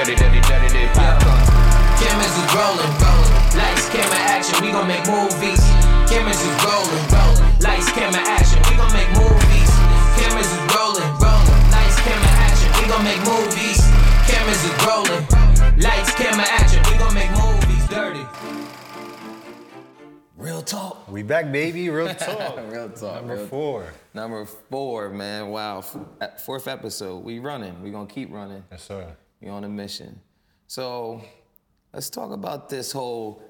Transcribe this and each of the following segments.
dirty, dirty, dirty, dirty popcorn. Cameras is rolling, rolling. Lights, camera, action. We gon' make movies. Cameras is rolling, rolling. Lights, camera, action. We gon' make movies. Cameras is rolling, rolling. Lights, camera, action. We gon' make movies. Cameras is rolling. Lights, camera, action. We gon' make movies. Dirty. Real talk. We back, baby. Real talk. Real talk. Number real- four. Number four, man. Wow. F- Fourth episode. We running. We gonna keep running. Yes, sir. We on a mission. So let's talk about this whole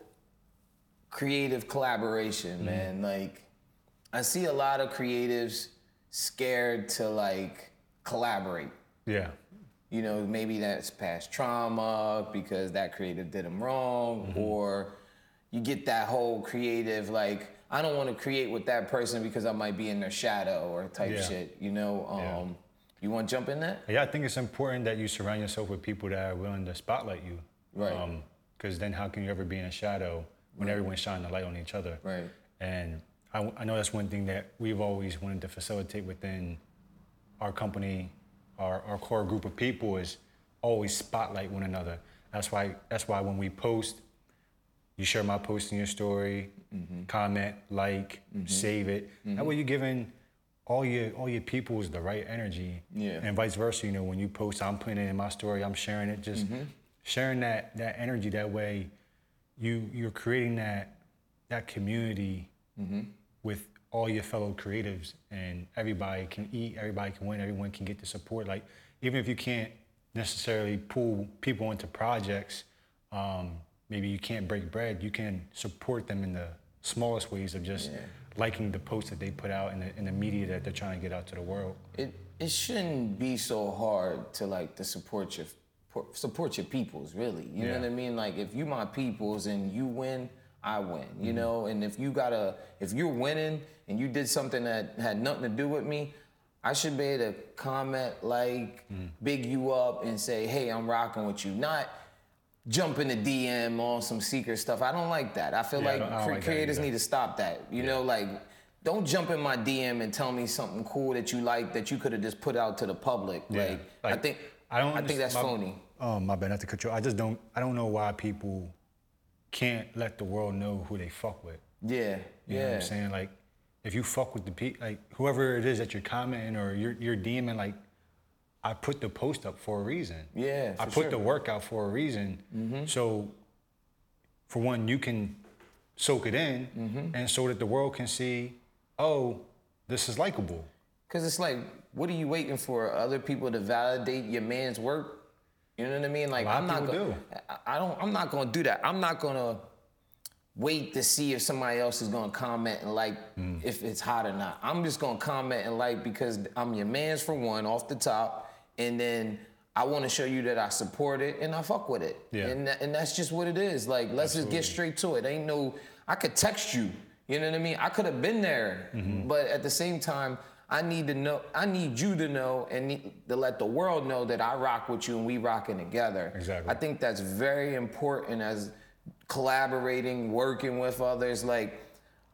creative collaboration, man. Like I see a lot of creatives scared to like collaborate. Yeah. You know, maybe that's past trauma because that creative did them wrong, or you get that whole creative like I don't want to create with that person because I might be in their shadow or type Yeah. shit. You know, um, Yeah. You want to jump in that? Yeah, I think it's important that you surround yourself with people that are willing to spotlight you. Right. Um, because then how can you ever be in a shadow when everyone's shining the light on each other? Right. And I, I know that's one thing that we've always wanted to facilitate within our company, our, our core group of people is always spotlight one another. That's why that's why when we post, you share my post in your story, mm-hmm. comment, like, mm-hmm. save it. That mm-hmm. way you're giving all your all your peoples the right energy. Yeah. And vice versa. You know, when you post, I'm putting it in my story, I'm sharing it, just sharing that that energy that way you you're creating that that community with all your fellow creatives and everybody can eat everybody can win everyone can get the support like even if you can't necessarily pull people into projects um, maybe you can't break bread you can support them in the smallest ways of just liking the posts that they put out in the, in the media that they're trying to get out to the world. It it shouldn't be so hard to like to support your support your peoples really. You know what i mean? Like if you my peoples and you win i win Mm-hmm. you know? And if you gotta if you're winning and you did something that had nothing to do with me i should be able to comment like Mm-hmm. big you up and say hey i'm rocking with you. Not jump in the dm on some secret stuff i don't like that i feel Yeah, like I like creators need to stop that you know like don't jump in my DM and tell me something cool that you like that you could have just put out to the public. Yeah, Like, I think I don't. I think that's my- phony. Oh my bad, not to cut you. off. I just don't. I don't know why people can't let the world know who they fuck with. Yeah, You know what yeah. I'm saying? Like, if you fuck with the people, like whoever it is that you're commenting or you're you're DMing, like, I put the post up for a reason. Yeah, I put sure. Mm-hmm. the work out for a reason. So, for one, you can soak it in, Mm-hmm. and so that the world can see, oh, this is likable. Cause it's like, what are you waiting for? Other people to validate your man's work? You know what I mean? Like I'm not gonna I I don't I'm not gonna do that. I'm not gonna wait to see if somebody else is gonna comment and like Mm. if it's hot or not. I'm just gonna comment and like because I'm your man's for one off the top, and then I want to show you that I support it and I fuck with it. Yeah. And tha- and that's just what it is. Like let's just get straight to it. Ain't no I could text you. You know what I mean? I could have been there, Mm-hmm. but at the same time. I need to know. I need you to know, and need to let the world know that I rock with you and we rocking together. Exactly. I think that's very important as collaborating, working with others. Like,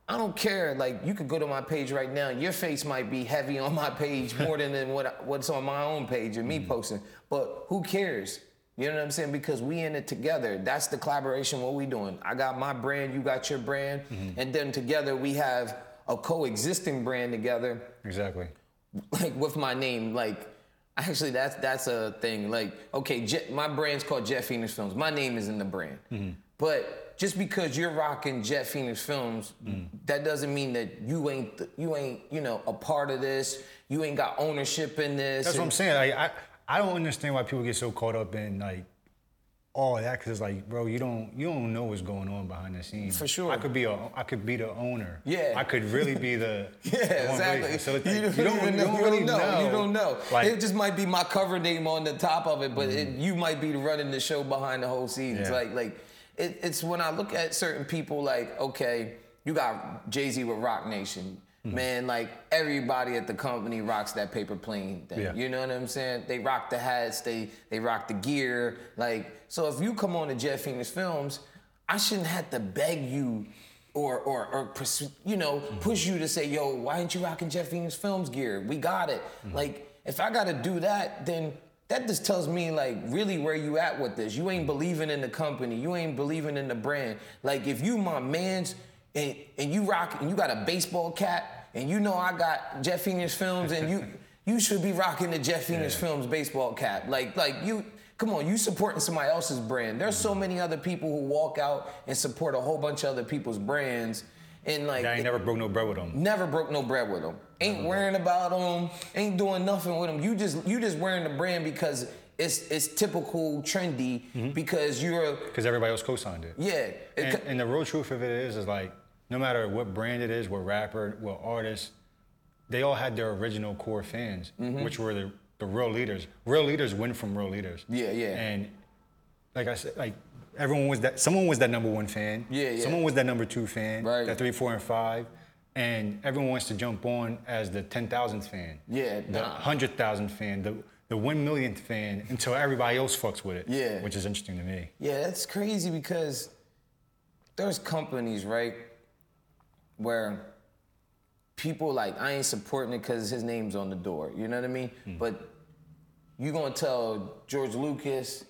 I don't care. Like, you could go to my page right now. Your face might be heavy on my page more than, than what what's on my own page and me mm. posting. But who cares? You know what I'm saying? Because we in it together. That's the collaboration. What we doing? I got my brand. You got your brand, mm-hmm. and then together we have a coexisting brand together Exactly. like with my name like actually that's that's a thing like okay Jet, my brand's called jet phoenix films my name is in the brand mm-hmm. but just because you're rocking jet phoenix films that doesn't mean that you ain't you ain't you know a part of this you ain't got ownership in this That's what I'm saying. Like, I, I don't understand why people get so caught up in like all that because it's like, bro, you don't you don't know what's going on behind the scenes. For sure. I could be a I could be the owner. Yeah. I could really be the Yeah, the one really exactly. you, don't, you don't, you don't really know. know. You don't know. Like, it just might be my cover name on the top of it, but it, you might be running the show behind the whole scenes. Yeah. Like, like it, it's when I look at certain people, like, okay, you got Jay Z with Roc Nation. Mm-hmm. Man, like everybody at the company rocks that paper plane thing. Yeah. You know what I'm saying? They rock the hats, they they rock the gear. Like, so if you come on to Jet Phoenix Films, I shouldn't have to beg you or or or you know push you to say, yo, why aren't you rocking Jet Phoenix Films gear? We got it. Like, if I gotta do that, then that just tells me like really where you at with this. You ain't believing in the company. You ain't believing in the brand. Like if you my man's and and you rock and you got a baseball cap and you know I got Jet Phoenix Films and you you should be rocking the Jet Phoenix Yeah. Films baseball cap. Like like you come on, you supporting somebody else's brand. There's so mm-hmm. many other people who walk out and support a whole bunch of other people's brands and like I ain't never broke no bread with them. Never broke no bread with them. Ain't worrying about them. Ain't doing nothing with them. You just you just wearing the brand because it's it's typical trendy because you're Because everybody else co-signed it. yeah. And, co- and the real truth of it is, is like, no matter what brand it is, what rapper, what artist, they all had their original core fans, Mm-hmm. which were the, the real leaders. Real leaders win from real leaders. Yeah, yeah. And like I said, like everyone was that, someone was that number one fan. Yeah, yeah. Someone was that number two fan. Right. That three, four, and five. And everyone wants to jump on as the 10,000th fan. Yeah, The nah. 100,000th fan, the, the 1 millionth fan until everybody else fucks with it. Yeah. Which is interesting to me. Yeah, that's crazy because there's companies, right, where people like I ain't supporting it because his name's on the door. You know what I mean? Hmm. But you gonna tell George Lucas,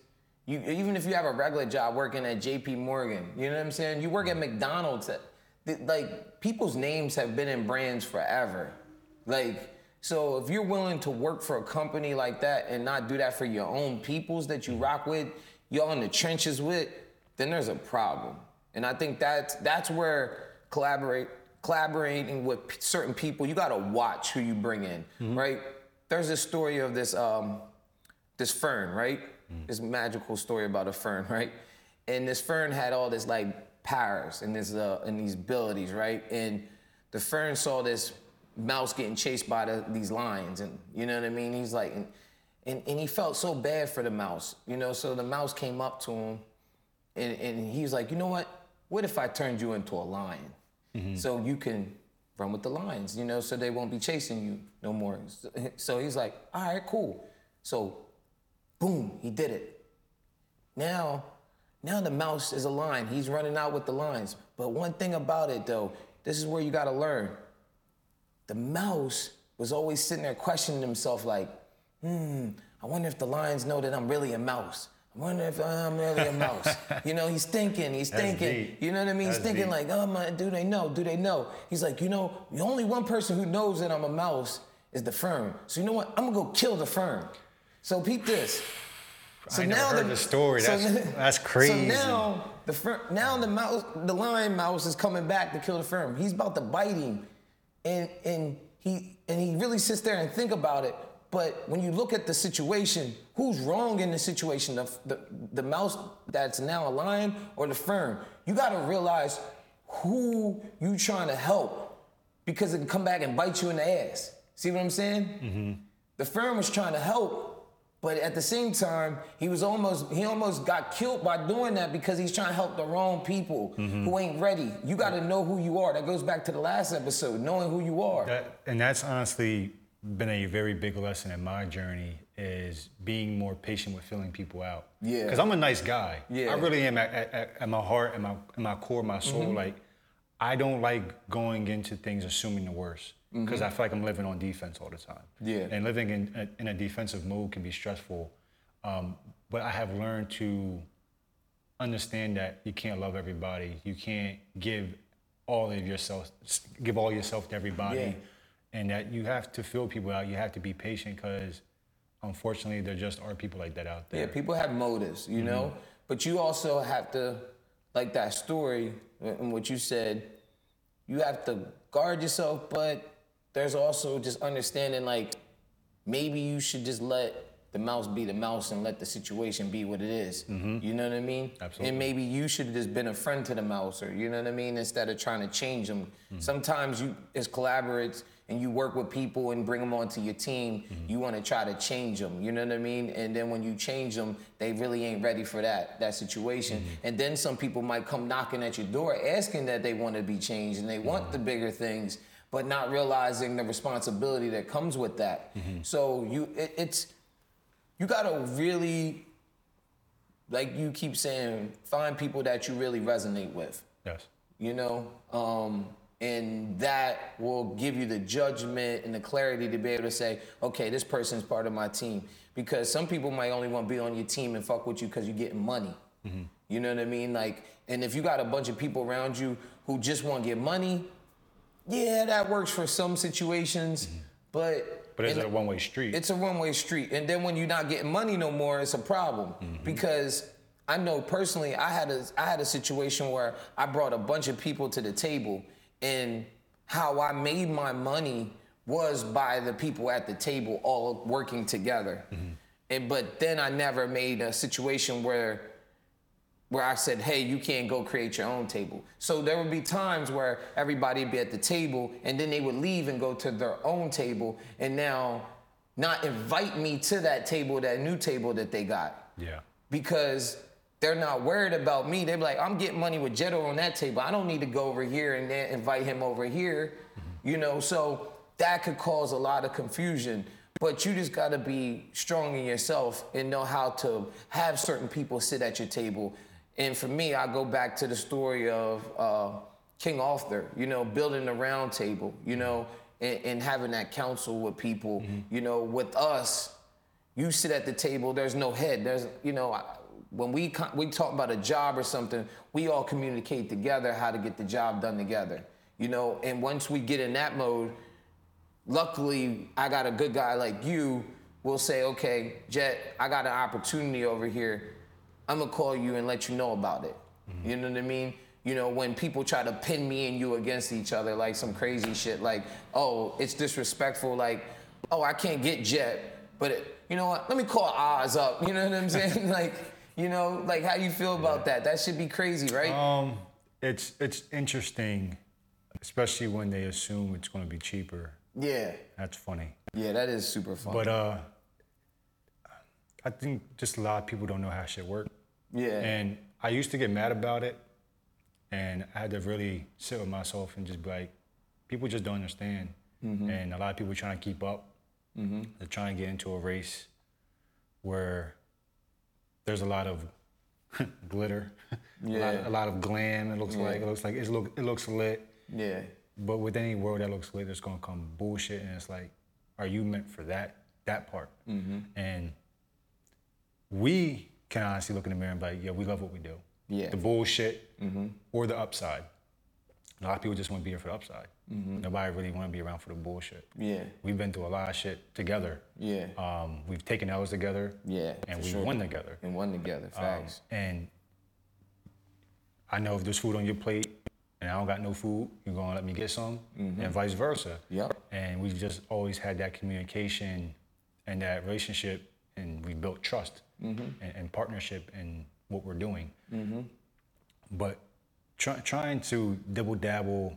you even if you have a regular job working at J.P. Morgan, you know what I'm saying? You work at McDonald's. Like people's names have been in brands forever. Like. So if you're willing to work for a company like that and not do that for your own peoples that you rock with, y'all in the trenches with, then there's a problem. And I think that's that's where collaborate collaborating with p- certain people, you gotta watch who you bring in, right? There's this story of this um, this fern, right? This magical story about a fern, right? And this fern had all this like powers and this uh, and these abilities, right? And the fern saw this mouse getting chased by the, these lions, and you know what I mean? He's like, and, and and he felt so bad for the mouse, you know. So the mouse came up to him, and and he was like, you know what? What if I turned you into a lion, so you can run with the lions, you know, so they won't be chasing you no more. So, so he's like, all right, cool. So boom, he did it. Now, now the mouse is a lion. He's running out with the lions. But one thing about it though, this is where you gotta learn. The mouse was always sitting there questioning himself, like, hmm, I wonder if the lions know that I'm really a mouse. I wonder if I'm really a mouse. you know, he's thinking, he's That's thinking. deep. You know what I mean? He's thinking deep. like, oh my, do they know? Do they know? He's like, you know, the only one person who knows that I'm a mouse is the firm. So you know what? I'm gonna go kill the fern. So peep this. So I never heard the story. That's- that's crazy. So now the fir- now the mouse, the lion mouse is coming back to kill the firm. He's about to bite him, and and he and he really sits there and think about it. But when you look at the situation, who's wrong in the situation? The, the, the mouse that's now a lion or the firm? You got to realize who you trying to help because it can come back and bite you in the ass. See what I'm saying? Mm-hmm. The firm was trying to help, but at the same time, he was almost he almost got killed by doing that because he's trying to help the wrong people who ain't ready. You got to know who you are. That goes back to the last episode, knowing who you are. That, and that's honestly been a very big lesson in my journey is being more patient with filling people out. Yeah. Because I'm a nice guy. Yeah. I really am at, at, at- my heart, at my, at my core, my soul. Mm-hmm. Like, I don't like going into things assuming the worst because I feel like I'm living on defense all the time. Mm-hmm. Yeah. And living in a, in a defensive mode can be stressful. Um, but I have learned to understand that you can't love everybody. You can't give all of yourself, give all yourself to everybody, Yeah. and that you have to fill people out. You have to be patient because, unfortunately, there just are people like that out there. Yeah, people have motives, you know, but you also have to, like that story and what you said, you have to guard yourself, but there's also just understanding like maybe you should just let the mouse be the mouse and let the situation be what it is. Mm-hmm. You know what I mean? Absolutely. And maybe you should have just been a friend to the mouse, or you know what I mean, instead of trying to change them. Mm-hmm. Sometimes you, as collaborates, and you work with people and bring them onto your team, mm-hmm. you want to try to change them. You know what I mean? And then when you change them, they really ain't ready for that that situation. And then some people might come knocking at your door asking that they want to be changed and they want the bigger things, but not realizing the responsibility that comes with that. So you, it, it's you gotta really, like you keep saying, find people that you really resonate with Yes. you know um, and that will give you the judgment and the clarity to be able to say okay this person's part of my team because some people might only want to be on your team and fuck with you because you're getting money. Mm-hmm. You know what I mean? Like, and if you got a bunch of people around you who just want to get money, yeah, that works for some situations, but Mm-hmm. But it's a one way street. it's a one-way street. And then when you're not getting money no more, it's a problem. Because I know personally, I had a I had a situation where I brought a bunch of people to the table, and how I made my money was by the people at the table all working together. And but then I never made a situation where where I said, hey, you can't go create your own table. So there would be times where everybody would be at the table and then they would leave and go to their own table and now not invite me to that table, that new table that they got. yeah. Because they're not worried about me. They're like, I'm getting money with Jetto on that table. I don't need to go over here and then invite him over here. Mm-hmm. You know, so that could cause a lot of confusion. But you just gotta be strong in yourself and know how to have certain people sit at your table. And for me, I go back to the story of uh, King Arthur, you know, building the round table, you know, and, and having that council with people, you know, with us, you sit at the table there's no head there's you know I- when we we talk about a job or something we all communicate together how to get the job done together you know and once we get in that mode luckily i got a good guy like you will say okay jet i got an opportunity over here i'm gonna call you and let you know about it. You know what i mean? You know when people try to pin me and you against each other like some crazy shit like oh it's disrespectful like oh i can't get jet but it, you know what? Let me call oz up you know what i'm saying? Like you know like how you feel about that? That should be crazy right? Um, it's it's interesting, especially when they assume it's going to be cheaper. yeah. That's funny. yeah that is super fun But uh, I think just a lot of people don't know how shit work. Yeah And I used to get mad about it, and I had to really sit with myself and just be like, people just don't understand. Mm-hmm. And a lot of people trying to keep up. They're trying to get into a race where there's a lot of glitter, a, lot, Yeah. a lot of glam. It looks like it looks like it, look, it looks lit. yeah But with any world that looks lit, there's gonna come bullshit, and it's like, are you meant for that that part? Mm-hmm. And we can honestly look in the mirror and be like, yeah, we love what we do. Yeah. Mm-hmm. The bullshit or the upside. A lot of people just want to be here for the upside. Mm-hmm. Nobody really want to be around for the bullshit. yeah We've been through a lot of shit together. yeah Um, we've taken L's together. yeah And we sure. won together. and won together Um, facts and I know if there's food on your plate and I don't got no food, you're gonna let me get some, and vice versa. Yep. And we've just always had that communication and that relationship, and we built trust and, and partnership in what we're doing. But try, trying to double dabble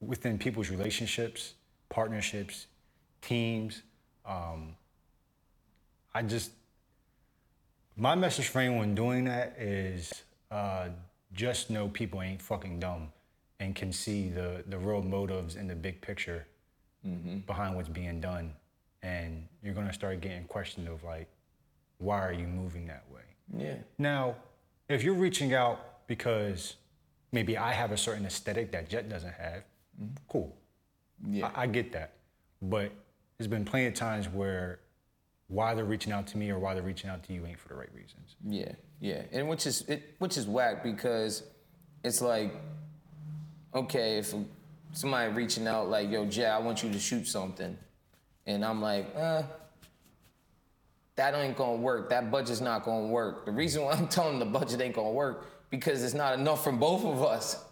within people's relationships, partnerships, teams, um, I just my message for anyone doing that is uh, just know people ain't fucking dumb and can see the, the real motives and the big picture behind what's being done. And you're gonna start getting questioned of like, why are you moving that way? yeah Now, if you're reaching out because maybe I have a certain aesthetic that Jet doesn't have, cool. Yeah. I, I get that. But there's been plenty of times where why they're reaching out to me or why they're reaching out to you ain't for the right reasons. Yeah, yeah, and which is it, which is whack because it's like, okay, if somebody reaching out like, "Yo, Jay, I want you to shoot something," and I'm like, uh, that ain't gonna work. That budget's not gonna work. The reason why I'm telling them the budget ain't gonna work because it's not enough from both of us.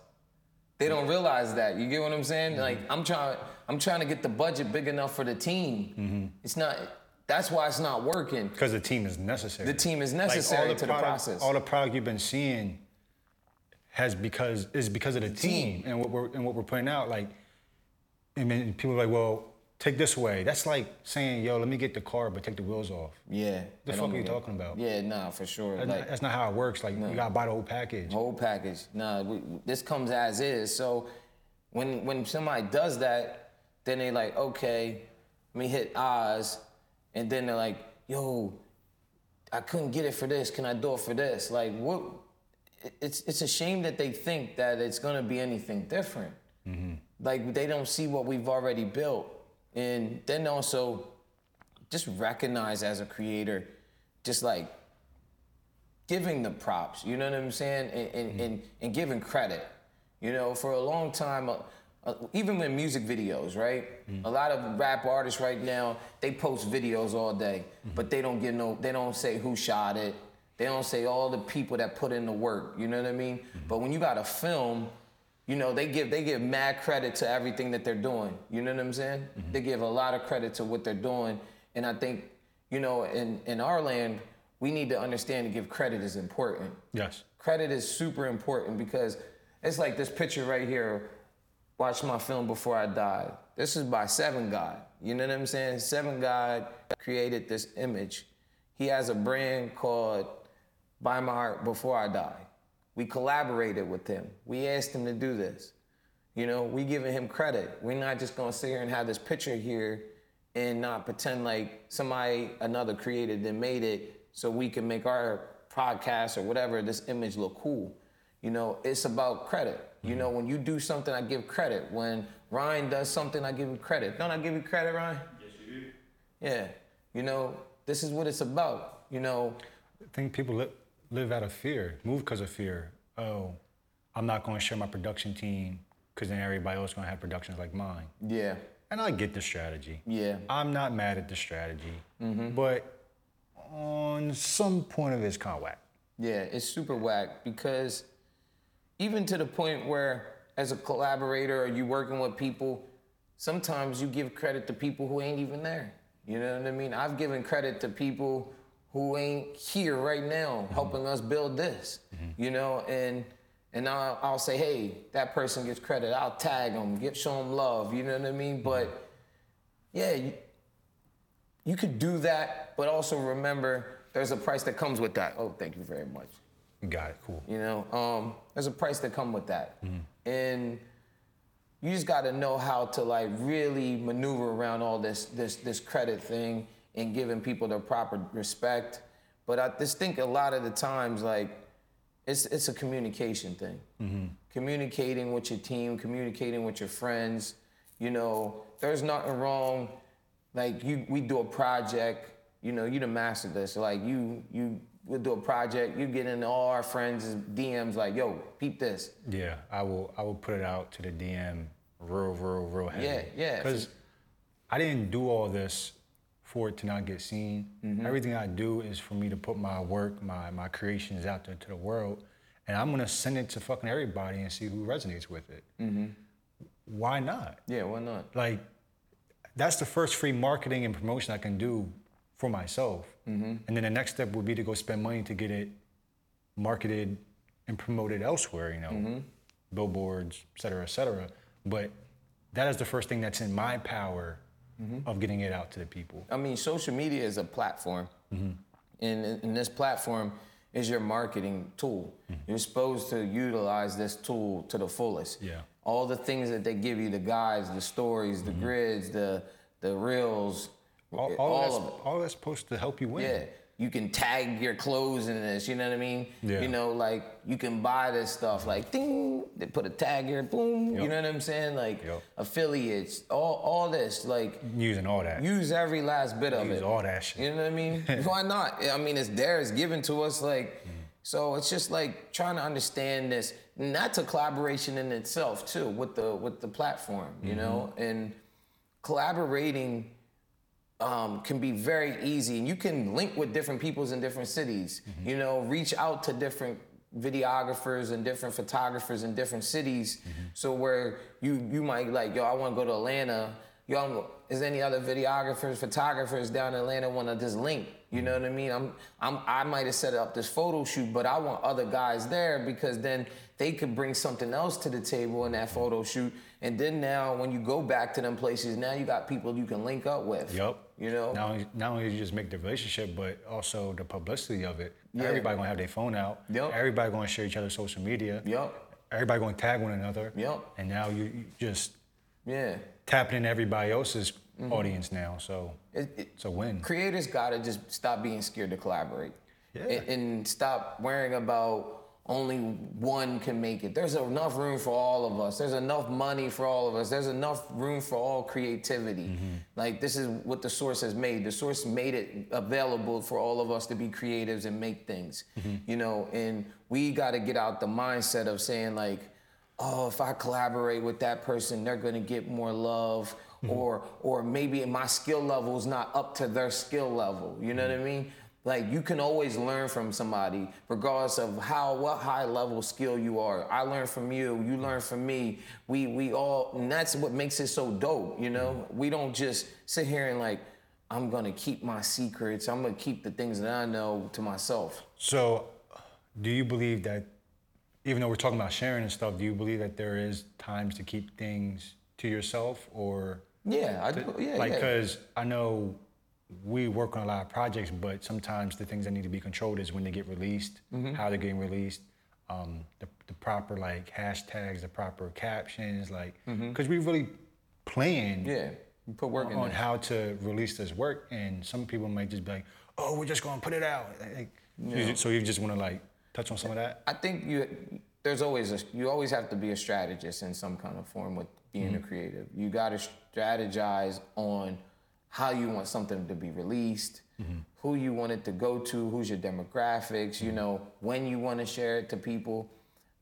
They don't realize that. You get what I'm saying? Mm-hmm. Like I'm trying, I'm trying to get the budget big enough for the team. Mm-hmm. It's not. That's why it's not working. Because the team is necessary. The team is Like, all necessary to the process. All the product you've been seeing has because is because of the, team, team. and what we're and what we're putting out. Like, I mean, people are like, well, take this way. That's like saying, yo, let me get the car, but take the wheels off. Yeah. The fuck are you talking about? Yeah, nah, for sure. That's, like not, that's not how it works. Like, you gotta buy the whole package. whole package. Nah, we, this comes as is. So when when somebody does that, then they like, okay, let me hit Oz, and then they're like, yo, I couldn't get it for this. Can I do it for this? Like, what? It's it's a shame that they think that it's gonna be anything different. Mm-hmm. Like they don't see what we've already built, and then also just recognize as a creator, just like giving the props. You know what I'm saying? And and, and, and giving credit. You know, for a long time. Uh, uh, even with music videos, right? A lot of rap artists right now they post videos all day, but they don't get no. They don't say who shot it. They don't say all the people that put in the work. You know what I mean? But when you got a film, you know they give they give mad credit to everything that they're doing. You know what I'm saying? Mm-hmm. They give a lot of credit to what they're doing, and I think you know in in our land we need to understand to give credit is important Yes. credit is super important because it's like this picture right here. Watch my film before I died. This is by Seven God. You know what I'm saying? Seven God created this image. He has a brand called Buy My Heart Before I Die. We collaborated with him. We asked him to do this. You know, we giving him credit. We're not just gonna sit here and have this picture here and not pretend like somebody another created and made it so we can make our podcast or whatever this image look cool. You know, it's about credit. You know, mm-hmm. when you do something, I give credit. When Ryan does something, I give him credit. Don't I give you credit, Ryan? Yes, you do. Yeah. You know, this is what it's about. You know, I think people li- live out of fear, move because of fear. Oh, I'm not going to share my production team because then everybody else is going to have productions like mine. yeah, And I get the strategy. yeah, I'm not mad at the strategy, mm-hmm. but on some point of it, it's kind of whack. yeah. It's super whack because even to the point where, as a collaborator, or you working with people, sometimes you give credit to people who ain't even there. You know what I mean? I've given credit to people who ain't here right now, mm-hmm. helping us build this. Mm-hmm. You know, and and I'll, I'll say, hey, that person gets credit. I'll tag them, get show them love. You know what I mean? But mm-hmm. yeah, you, you could do that, but also remember there's a price that comes with that. Oh, thank you very much. Got it. Cool. You know, um, there's a price that come with that, and you just got to know how to like really maneuver around all this this this credit thing and giving people their proper respect. But I just think a lot of the times like it's it's a communication thing. Mm-hmm. Communicating with your team, communicating with your friends. You know, there's nothing wrong. Like you, we do a project. You know, you the master of this. Like you, you we'll do a project. You get into all our friends' DMs. Like, yo, peep this. Yeah, I will. I will put it out to the DM real, real, real heavy. Yeah, yeah. Because I didn't do all this for it to not get seen. Mm-hmm. Everything I do is for me to put my work, my my creations out there to the world, and I'm gonna send it to fucking everybody and see who resonates with it. Mm-hmm. Why not? Yeah, why not? Like, that's the first free marketing and promotion I can do for myself. Mm-hmm. And then the next step would be to go spend money to get it marketed and promoted elsewhere, you know, Mm-hmm. billboards, et cetera, et cetera. But that is the first thing that's in my power Mm-hmm. of getting it out to the people. I mean, social media is a platform, Mm-hmm. and, and this platform is your marketing tool. You're supposed to utilize this tool to the fullest. Mm-hmm. Yeah. All the things that they give you, the guides, the stories, the grids, the the reels, Mm-hmm. All, all, that's, all that's supposed to help you win. Yeah. You can tag your clothes in this, you know what I mean? Yeah. You know, like you can buy this stuff, like ding, they put a tag here, boom, you know what I'm saying? Like Yup. affiliates, all all this, like Using all that. use every last bit of Use it. all that shit. You know what I mean? Why not? I mean, it's there, it's given to us. Like, so it's just like trying to understand this. And that's a collaboration in itself too with the with the platform. You mm-hmm. know, and collaborating um, can be very easy, and you can link with different peoples in different cities. You know, reach out to different videographers and different photographers in different cities. So where you you might like, yo, I want to go to Atlanta. Yo, is any other videographers, photographers down in Atlanta want to just link? You know what I mean? I'm, I'm, I might have set up this photo shoot, but I want other guys there because then they could bring something else to the table in that photo shoot. And then now, when you go back to them places, now you got people you can link up with. Yup. You know? Not only, not only you just make the relationship, but also the publicity of it. Yeah. Everybody gonna have their phone out. Yup. Everybody gonna share each other's social media. Yup. Everybody gonna tag one another. Yup. And now you, you just Yeah. tapping in everybody else's Mm-hmm. audience now. So It, it, it's a win. creators gotta just stop being scared to collaborate Yeah. and, and stop worrying about only one can make it. There's enough room for all of us. There's enough money for all of us. There's enough room for all creativity. Mm-hmm. Like this is what the source has made. The source made it available for all of us to be creatives and make things. Mm-hmm. You know, and we got to get out the mindset of saying like, oh, if I collaborate with that person, they're gonna get more love. Or, or maybe my skill level is not up to their skill level. You know what I mean? Like you can always learn from somebody, regardless of how what high level skill you are. I learn from you, you learn from me. We we all, and that's what makes it so dope. You know, mm-hmm. we don't just sit here and like, I'm gonna keep my secrets. I'm gonna keep the things that I know to myself. So, do you believe that, even though we're talking about sharing and stuff, do you believe that there is times to keep things to yourself, or Yeah, I do. Yeah, like yeah. because I know we work on a lot of projects, but sometimes the things that need to be controlled is when they get released, Mm-hmm. how they're getting released, um, the, the proper like hashtags, the proper captions, like because we really plan Mm-hmm. Yeah, put work in on how to release this work, and some people might just be like, "Oh, we're just gonna put it out." Like, you- so you just want to like touch on some of that? I think you there's always a you always have to be a strategist in some kind of form with being a creative. You got to strategize on how you want something to be released, mm-hmm. who you want it to go to, who's your demographics, you mm-hmm. know, when you want to share it to people.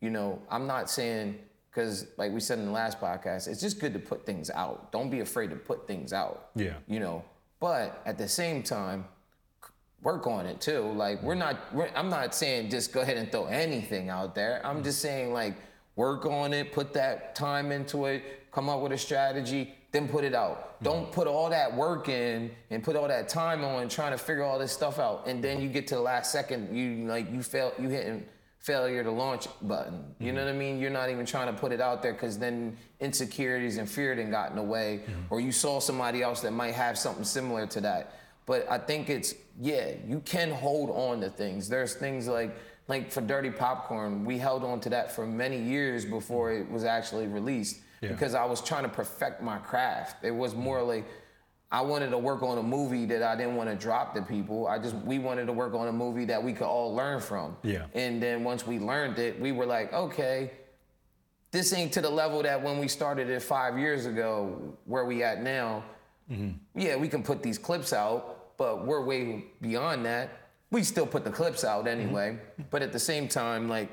You know, I'm not saying because like we said in the last podcast, it's just good to put things out. Don't be afraid to put things out. Yeah. You know, but at the same time, work on it too. Like we're mm-hmm. not, we're, I'm not saying just go ahead and throw anything out there. I'm just saying like work on it, put that time into it, come up with a strategy, then put it out. Mm-hmm. Don't put all that work in and put all that time on trying to figure all this stuff out, and then mm-hmm. you get to the last second, you like you fail, you hitting failure to launch button. You know mm-hmm. what I mean? You're not even trying to put it out there because then insecurities and fear then got in the way, or you saw somebody else that might have something similar to that. But I think it's yeah, you can hold on to things. There's things like like for Dirty Popcorn, we held on to that for many years before it was actually released Yeah. because I was trying to perfect my craft. It was more mm-hmm. like I wanted to work on a movie that I didn't want to drop to people. I just we wanted to work on a movie that we could all learn from. Yeah. And then once we learned it, we were like, okay, this ain't to the level that when we started it five years ago, where we at now. Mm-hmm. Yeah, we can put these clips out, but we're way beyond that. We still put the clips out mm-hmm. anyway. But at the same time, like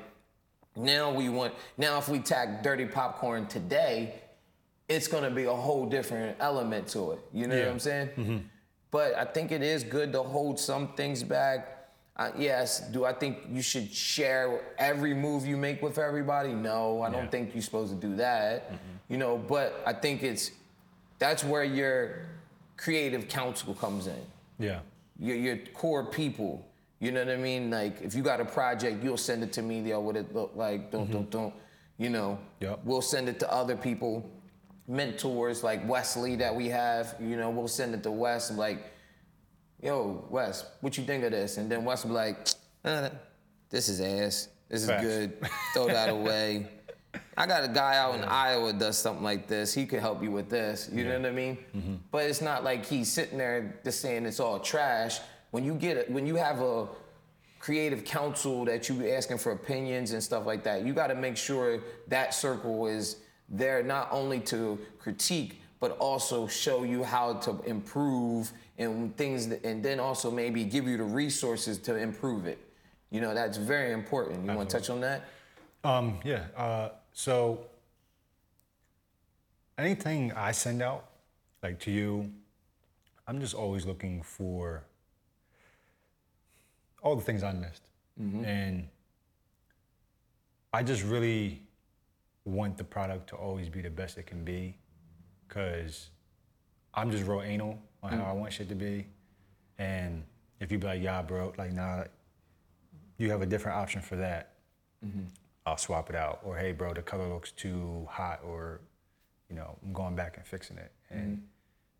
now we want now if we tag dirty popcorn today, it's gonna be a whole different element to it. You know what I'm saying? But I think it is good to hold some things back. Uh, yes, do I think you should share every move you make with everybody? No, I don't think you're supposed to do that. You know, but I think it's that's where your creative counsel comes in Yeah. your, your core people. You know what I mean? Like if you got a project, you'll send it to me. Yo, what it look like? Don't don't don't. You know. Yep. We'll send it to other people, mentors like Wesley that we have. You know, we'll send it to Wes. and Like, yo, Wes, what you think of this? And then Wes will be like, uh, this is ass. This is Facts. good. Throw that away. I got a guy out in Iowa does something like this. He could help you with this. You know what I mean? But it's not like he's sitting there just saying it's all trash. When you get it, when you have a creative counsel that you asking for opinions and stuff like that, you got to make sure that circle is there not only to critique but also show you how to improve and things, that, and then also maybe give you the resources to improve it. You know, that's very important. You want to touch on that? Um, yeah. Uh, so anything I send out, like to you, I'm just always looking for all the things I missed. Mm-hmm. And I just really want the product to always be the best it can be because I'm just real anal on how mm. I want shit to be. And if you be like, yeah, bro, like, nah, you have a different option for that. Mm-hmm. I'll swap it out. Or hey, bro, the color looks too hot. Or you know, I'm going back and fixing it. And mm-hmm.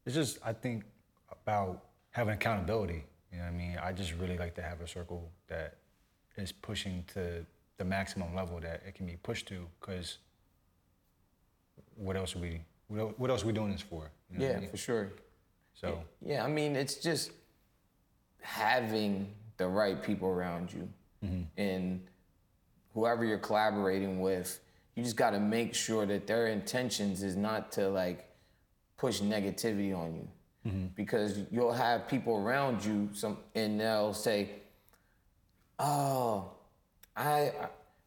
it's just I think about having accountability. You know what I mean? I just really like to have a circle that is pushing to the maximum level that it can be pushed to. Because what else are we? What else are we doing this for? You know what I Yeah, mean? for sure. So Yeah, I mean, it's just having the right people around you. Mm-hmm. And whoever you're collaborating with, you just got to make sure that their intentions is not to like push negativity on you, Mm-hmm. because you'll have people around you some and they'll say, "Oh, I,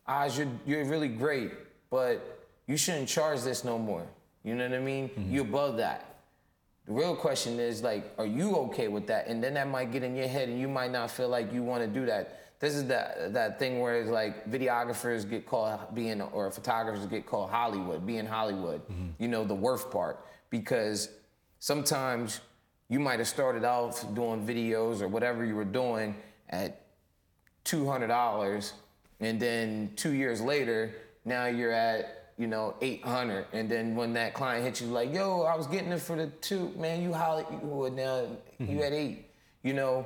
I, you're, you're really great, but you shouldn't charge this no more." You know what I mean? Mm-hmm. You're above that. The real question is like, are you okay with that? And then that might get in your head, and you might not feel like you want to do that. This is that that thing where it's like videographers get called being or photographers get called Hollywood, being Hollywood. Mm-hmm. You know the worth part because sometimes you might have started off doing videos or whatever you were doing at two hundred dollars, and then two years later, now you're at you know eight hundred, and then when that client hits you like, yo, I was getting it for the two, man, you Hollywood now, you mm-hmm. at eight, you know,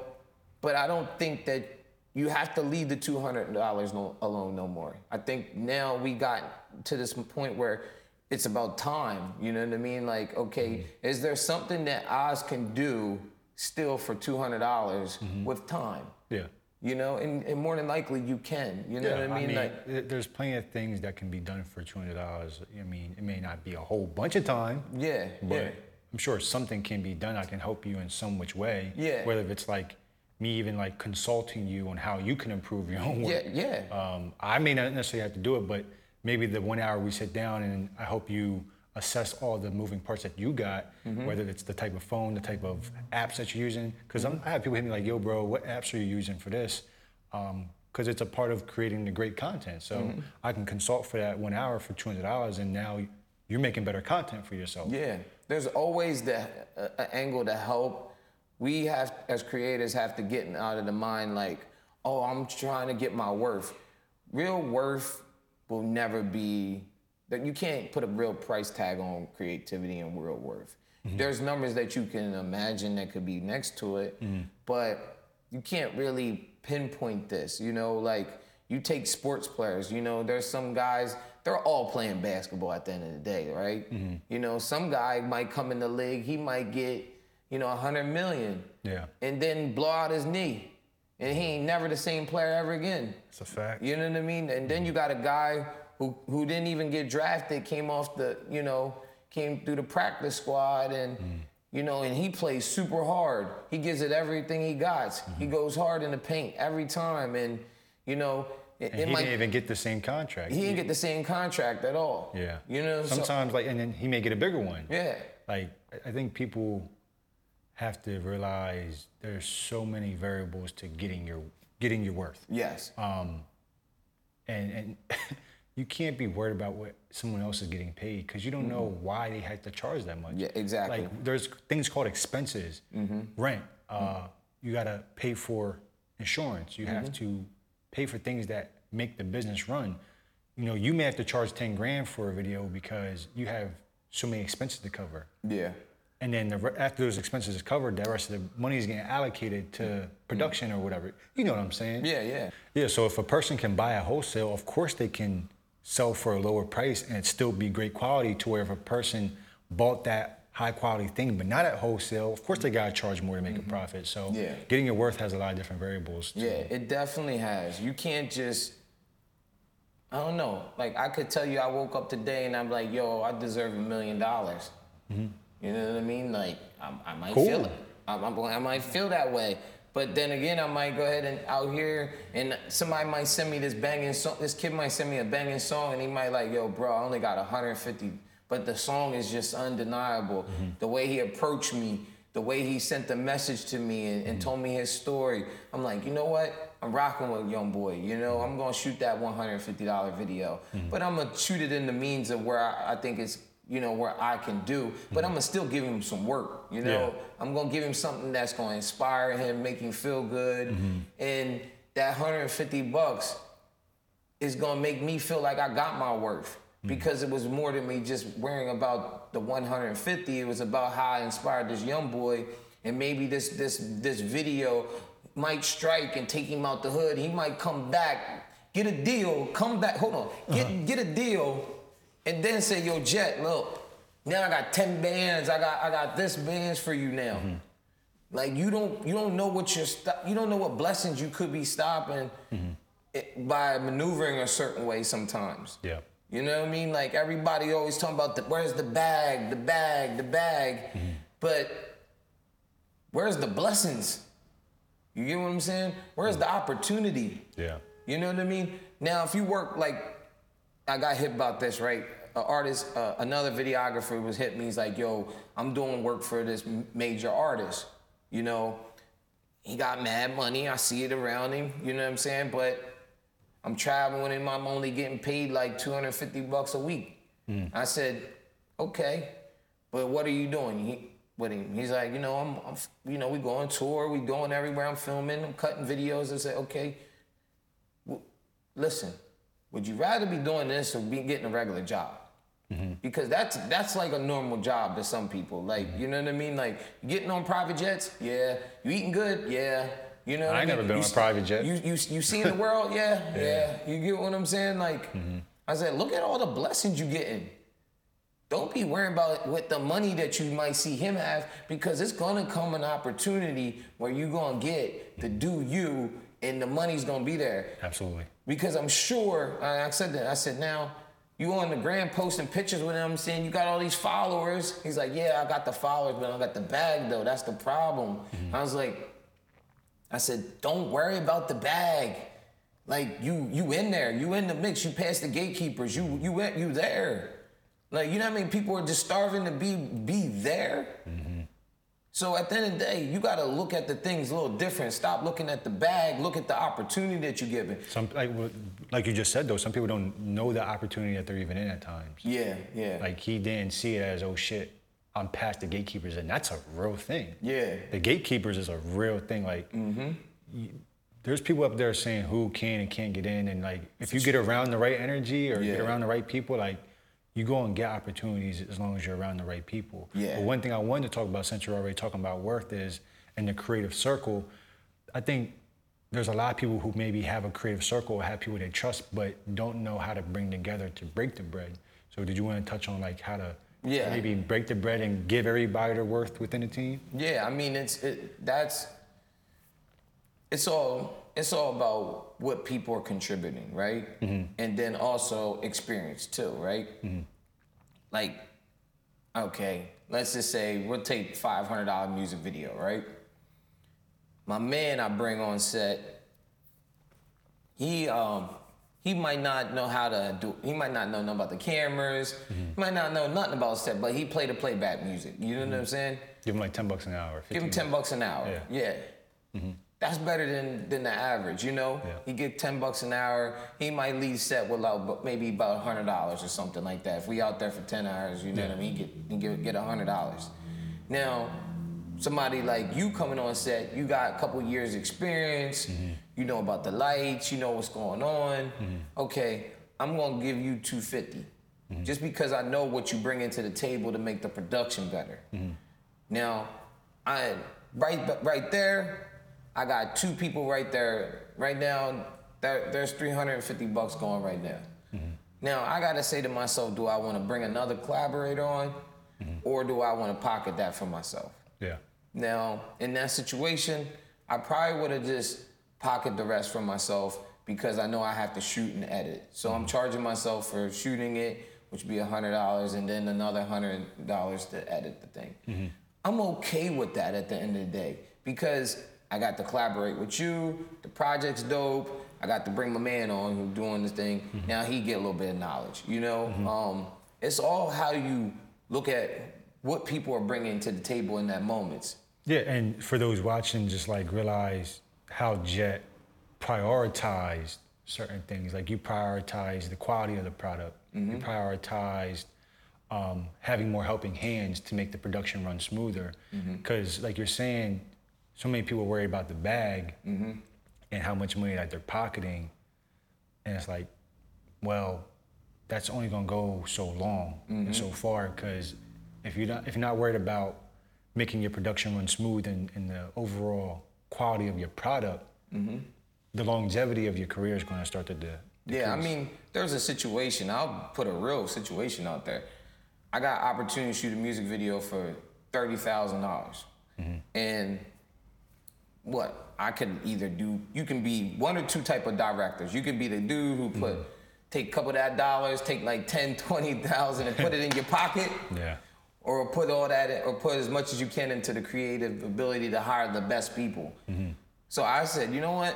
but I don't think that you have to leave the two hundred dollars no, alone no more. I think now we got to this point where it's about time. You know what I mean? Like, okay, is there something that Oz can do still for two hundred dollars with time? Yeah. You know, and, and more than likely you can. You know what I mean? like, there's plenty of things that can be done for two hundred dollars. I mean, it may not be a whole bunch of time, yeah, but yeah, I'm sure something can be done. I can help you in some which way. Yeah. Whether it's like me even like consulting you on how you can improve your own work. yeah, yeah. Um, I may not necessarily have to do it, but maybe the one hour we sit down and I hope you assess all the moving parts that you got, Mm-hmm. whether it's the type of phone, the type of apps that you're using. Because I have people hit me like, "Yo, bro, what apps are you using for this?" Because it's a part of creating the great content. So Mm-hmm. I can consult for that one hour for two hundred dollars, and now you're making better content for yourself. Yeah, there's always the uh, angle to help. We have, as creators, have to get out of the mind like, oh, I'm trying to get my worth. Real worth will never be that you can't put a real price tag on creativity and real worth. Mm-hmm. There's numbers that you can imagine that could be next to it, mm-hmm. but you can't really pinpoint this. You know, like you take sports players. You know, there's some guys. They're all playing basketball at the end of the day, right? Mm-hmm. You know, some guy might come in the league. He might get, you know, a hundred million, Yeah, and then blow out his knee, and he ain't never the same player ever again. it's a fact. You know what I mean? And then you got a guy who who didn't even get drafted, came off the, you know, came through the practice squad and you know, and he plays super hard. He gives it everything he got. He mm-hmm. goes hard in the paint every time and you know, it, And it he might didn't even get the same contract. he didn't get the same contract at all. Yeah. You know, so- Sometimes, like, and then he may get a bigger one. yeah. Like, I think people have to realize there's so many variables to getting your getting your worth, Yes. Um, and and you can't be worried about what someone else is getting paid because you don't know why they had to charge that much. Mm-hmm. Yeah, exactly. Like, there's things called expenses, Mm-hmm. rent. Uh, you gotta pay for insurance. You Mm-hmm. have to pay for things that make the business run. You know, you may have to charge ten grand for a video because you have so many expenses to cover. yeah. And then the, after those expenses is covered, the rest of the money is getting allocated to production or whatever. You know what I'm saying? Yeah, yeah. Yeah. So if a person can buy a wholesale, of course they can sell for a lower price and it still be great quality. To where if a person bought that high quality thing, but not at wholesale, of course they gotta charge more to make a profit. So Mm-hmm. Yeah. getting your worth has a lot of different variables. to- Yeah, it definitely has. You can't just. I don't know. Like I could tell you, I woke up today and I'm like, "Yo, I deserve a million dollars." You know what I mean? Like I, I might Cool. feel it. I, I, I might feel that way. But then again, I might go ahead and out here, and somebody might send me this banging song. This kid might send me a banging song, and he might like, "Yo, bro, I only got 150." But the song is just undeniable. Mm-hmm. The way he approached me, the way he sent the message to me and, and mm-hmm. told me his story. I'm like, you know what? I'm rocking with young boy. You know, mm-hmm. I'm gonna shoot that $150 video, but I'm gonna shoot it in the means of where I, I think it's, you know, where I can do. But mm-hmm. I'm gonna still give him some work. You know, Yeah. I'm gonna give him something that's gonna inspire him, make him feel good, mm-hmm. and that 150 bucks is gonna make me feel like I got my worth mm. because it was more than me just worrying about the 150. It was about how I inspired this young boy, and maybe this this this video might strike and take him out the hood. He might come back, get a deal, come back. Hold on, get uh-huh. get a deal, and then say, "Yo, Jet, look, now I got 10 bands. I got I got this bands for you now." Mm-hmm. Like you don't you don't know what you're sto- you don't know what blessings you could be stopping mm-hmm. it, by maneuvering a certain way sometimes. Yeah. You know what I mean? Like everybody always talking about the where's the bag, the bag, the bag, mm-hmm. but where's the blessings? You get what I'm saying? Where's the opportunity? Yeah. You know what I mean? Now, if you work like, I got hit about this, right? An artist, uh, another videographer was hit me. He's like, "Yo, I'm doing work for this major artist. You know, he got mad money. I see it around him. You know what I'm saying? But I'm traveling with him. I'm only getting paid like 250 bucks a week. I said, okay, but what are you doing? He, with him. He's like, you know, I'm, I'm, you know, we go on tour, we going everywhere. I'm filming, I'm cutting videos. I said, okay, w- listen, would you rather be doing this or be getting a regular job? Mm-hmm. Because that's that's like a normal job to some people. Like, mm-hmm. you know what I mean? Like getting on private jets, yeah. You eating good, yeah. You know, what I I mean? never been You on a private jet. You you you seeing the world, yeah, yeah. You get what I'm saying? Like, mm-hmm. I said, look at all the blessings you getting. Don't be worrying about what the money that you might see him have because it's gonna come an opportunity where you're gonna get to do you and the money's gonna be there. Absolutely. Because I'm sure, I said that, I said, now, you on the gram posting pictures with him saying you got all these followers. He's like, yeah, I got the followers, but I got the bag though. That's the problem. Mm-hmm. I was like, I said, don't worry about the bag. Like you, you in there, you in the mix, you passed the gatekeepers, you, you went, you there. Like you know how many people are just starving to be be there. Mm-hmm. So at the end of the day, you got to look at the things a little different. Stop looking at the bag. Look at the opportunity that you're given. Some like like you just said though, some people don't know the opportunity that they're even in at times. Yeah, yeah, Like he didn't see it as oh shit, I'm past the gatekeepers, and that's a real thing. yeah. The gatekeepers is a real thing. Like, mm-hmm. you- there's people up there saying who can and can't get in, and like if you get around the right energy or get around the right people, like you go and get opportunities as long as you're around the right people. Yeah. But one thing I wanted to talk about, since you're already talking about worth, is in the creative circle. I think there's a lot of people who maybe have a creative circle or have people they trust, but don't know how to bring together to break the bread. So did you want to touch on like how to Yeah. maybe break the bread and give everybody their worth within the team? Yeah, I mean it's it, that's it's all it's all about what people are contributing, right? Mm-hmm. And then also experience too, right? Mm-hmm. Like, okay, let's just say we'll take five hundred dollar music video, right? My man I bring on set, he um he might not know how to do he might not know nothing about the cameras, mm-hmm. he might not know nothing about set, but he play the playback music. You know what I'm saying? Give him like 10 bucks an hour. Give him ten bucks an hour. Yeah. Yeah. That's better than than the average, you know. Yeah. He get ten bucks an hour. He might leave set with like maybe about hundred dollars or something like that. If we out there for ten hours, you know what I mean. He get he get hundred dollars. Now, somebody like you coming on set, you got a couple years experience. Mm-hmm. You know about the lights. You know what's going on. Mm-hmm. Okay, I'm gonna give you two mm-hmm. just because I know what you bring into the table to make the production better. Now, I right right there, I got two people right there. Right now, there, there's 350 bucks going right now. Mm-hmm. Now I gotta say to myself, do I want to bring another collaborator on, mm-hmm. or do I want to pocket that for myself? Yeah. Now, in that situation, I probably would have just pocketed the rest for myself because I know I have to shoot and edit. So I'm mm-hmm. charging myself for shooting it, which would be hundred dollars, and then another hundred dollars to edit the thing. I'm okay with that at the end of the day because I got to collaborate with you. The project's dope. I got to bring my man on who's doing this thing. Now he get a little bit of knowledge. You know, um, it's all how you look at what people are bringing to the table in that moments. Yeah, and for those watching, just like realize how Jet prioritized certain things. Like you prioritized the quality of the product. You prioritized um, having more helping hands to make the production run smoother. Because, like you're saying, so many people worry about the bag mm-hmm. and how much money that they're pocketing, and it's like, well, that's only gonna go so long and so mm-hmm. far. Because if you're not if you're not worried about making your production run smooth and, and the overall quality of your product, mm-hmm. the longevity of your career is going to start to de- Yeah, I mean, there's a situation. I'll put a real situation out there. I got opportunity to shoot a music video for thirty thousand dollars, and what I can either do. You can be one or two type of directors. You can be the dude who put mm-hmm. take a couple of that dollars, take like 10, 20,000 and put it in your pocket. Yeah. Or put all that, in, or put as much as you can into the creative ability to hire the best people. Mm-hmm. So I said, you know what?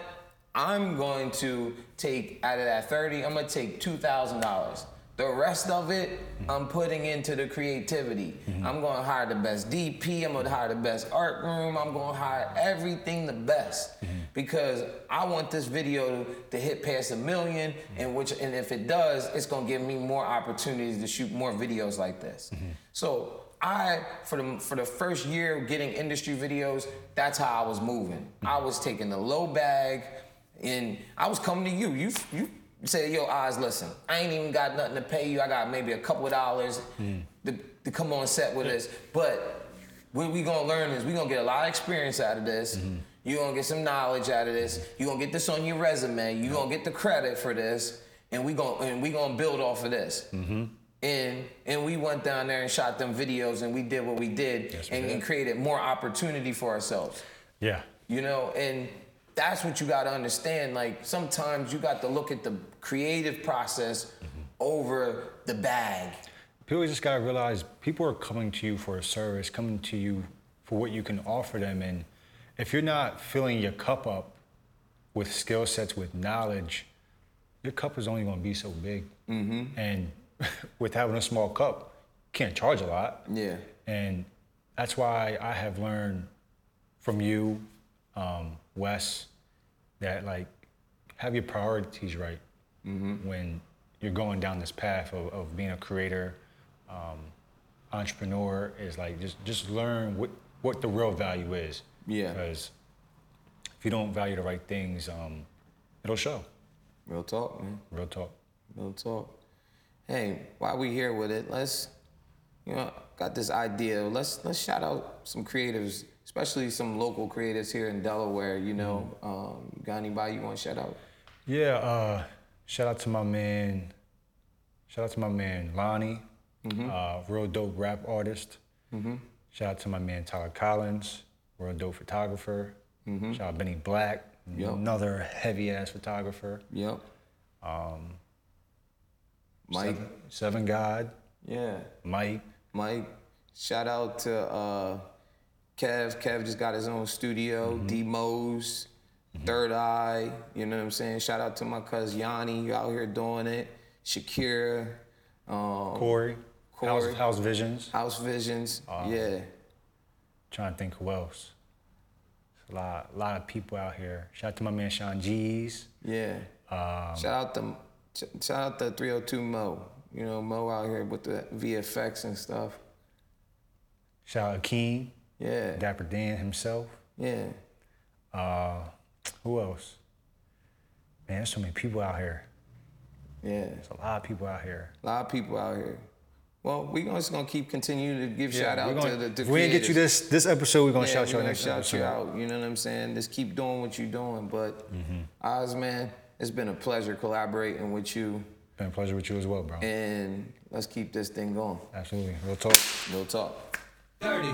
I'm going to take out of that 30, I'm gonna take $2,000. The rest of it, I'm putting into the creativity. Mm-hmm. I'm gonna hire the best DP, I'm gonna hire the best art room, I'm gonna hire everything the best. Mm-hmm. Because I want this video to, to hit past a million, mm-hmm. and which and if it does, it's gonna give me more opportunities to shoot more videos like this. So I, for the for the first year getting industry videos, that's how I was moving. I was taking the low bag, and I was coming to you. You you say, yo, Oz, listen, I ain't even got nothing to pay you. I got maybe a couple of dollars hmm. to, to come on set with us. But what we gonna learn is we gonna get a lot of experience out of this. Mm-hmm. you gonna get some knowledge out of this. Mm-hmm. you gonna get this on your resume. you gonna get the credit for this. And we gonna and we gonna build off of this. Mm-hmm. And and we went down there and shot them videos and we did what we did Yes, we did. and created more opportunity for ourselves Yeah. you know and that's what you got to understand like sometimes you got to look at the creative process over the bag People just gotta realize people are coming to you for a service, coming to you for what you can offer them. And if you're not filling your cup up with skill sets, with knowledge, your cup is only gonna be so big. Mm-hmm. And with having a small cup, you can't charge a lot. yeah And that's why I have learned from you, um, Wes, that like have your priorities right when you're going down this path of, of being a creator, um, entrepreneur. Is like just just learn what what the real value is. Yeah. Because if you don't value the right things, um, it'll show. real talk man Real talk. real talk hey while we here with it let's you know got this idea let's let's shout out some creatives especially some local creatives here in delaware you know um, you got anybody you want to shout out Yeah, uh, shout out to my man. Shout out to my man Lonnie, uh, real dope rap artist. Shout out to my man Tyler Collins, real dope photographer. Shout out Benny Black, Yup. another heavy ass photographer. yep mike Seven, Seven God, yeah Mike. Mike, shout out to uh, Kev. Kev just got his own studio. Mm-hmm. D Mose, mm-hmm. Third Eye. You know what I'm saying? Shout out to my cousin Yanni, you out here doing it. Shakira, um, Corey, Corey. House, House Visions. House Visions. Uh, yeah, Trying to think who else. There's a lot, a lot of people out here. Shout out to my man Sean G's. yeah. Um, shout out to shout out to 302 Mo. You know Mo out here with the VFX and stuff. Shout out Akeem, Yeah, Dapper Dan himself. yeah. Uh, who else? Man, there's so many people out here. Yeah, There's a lot of people out here. a lot of people out here. Well, we're just gonna keep continuing to give shout out gonna- to the, the if we didn't get you this this episode, we're gonna Yeah, shout we you out next shout episode. you out. You know what I'm saying? Just keep doing what you're doing. But Mm-hmm. Oz, man, it's been a pleasure collaborating with you, Been a pleasure with you as well, bro. and let's keep this thing going. Absolutely. Real talk. Real talk. Dirty.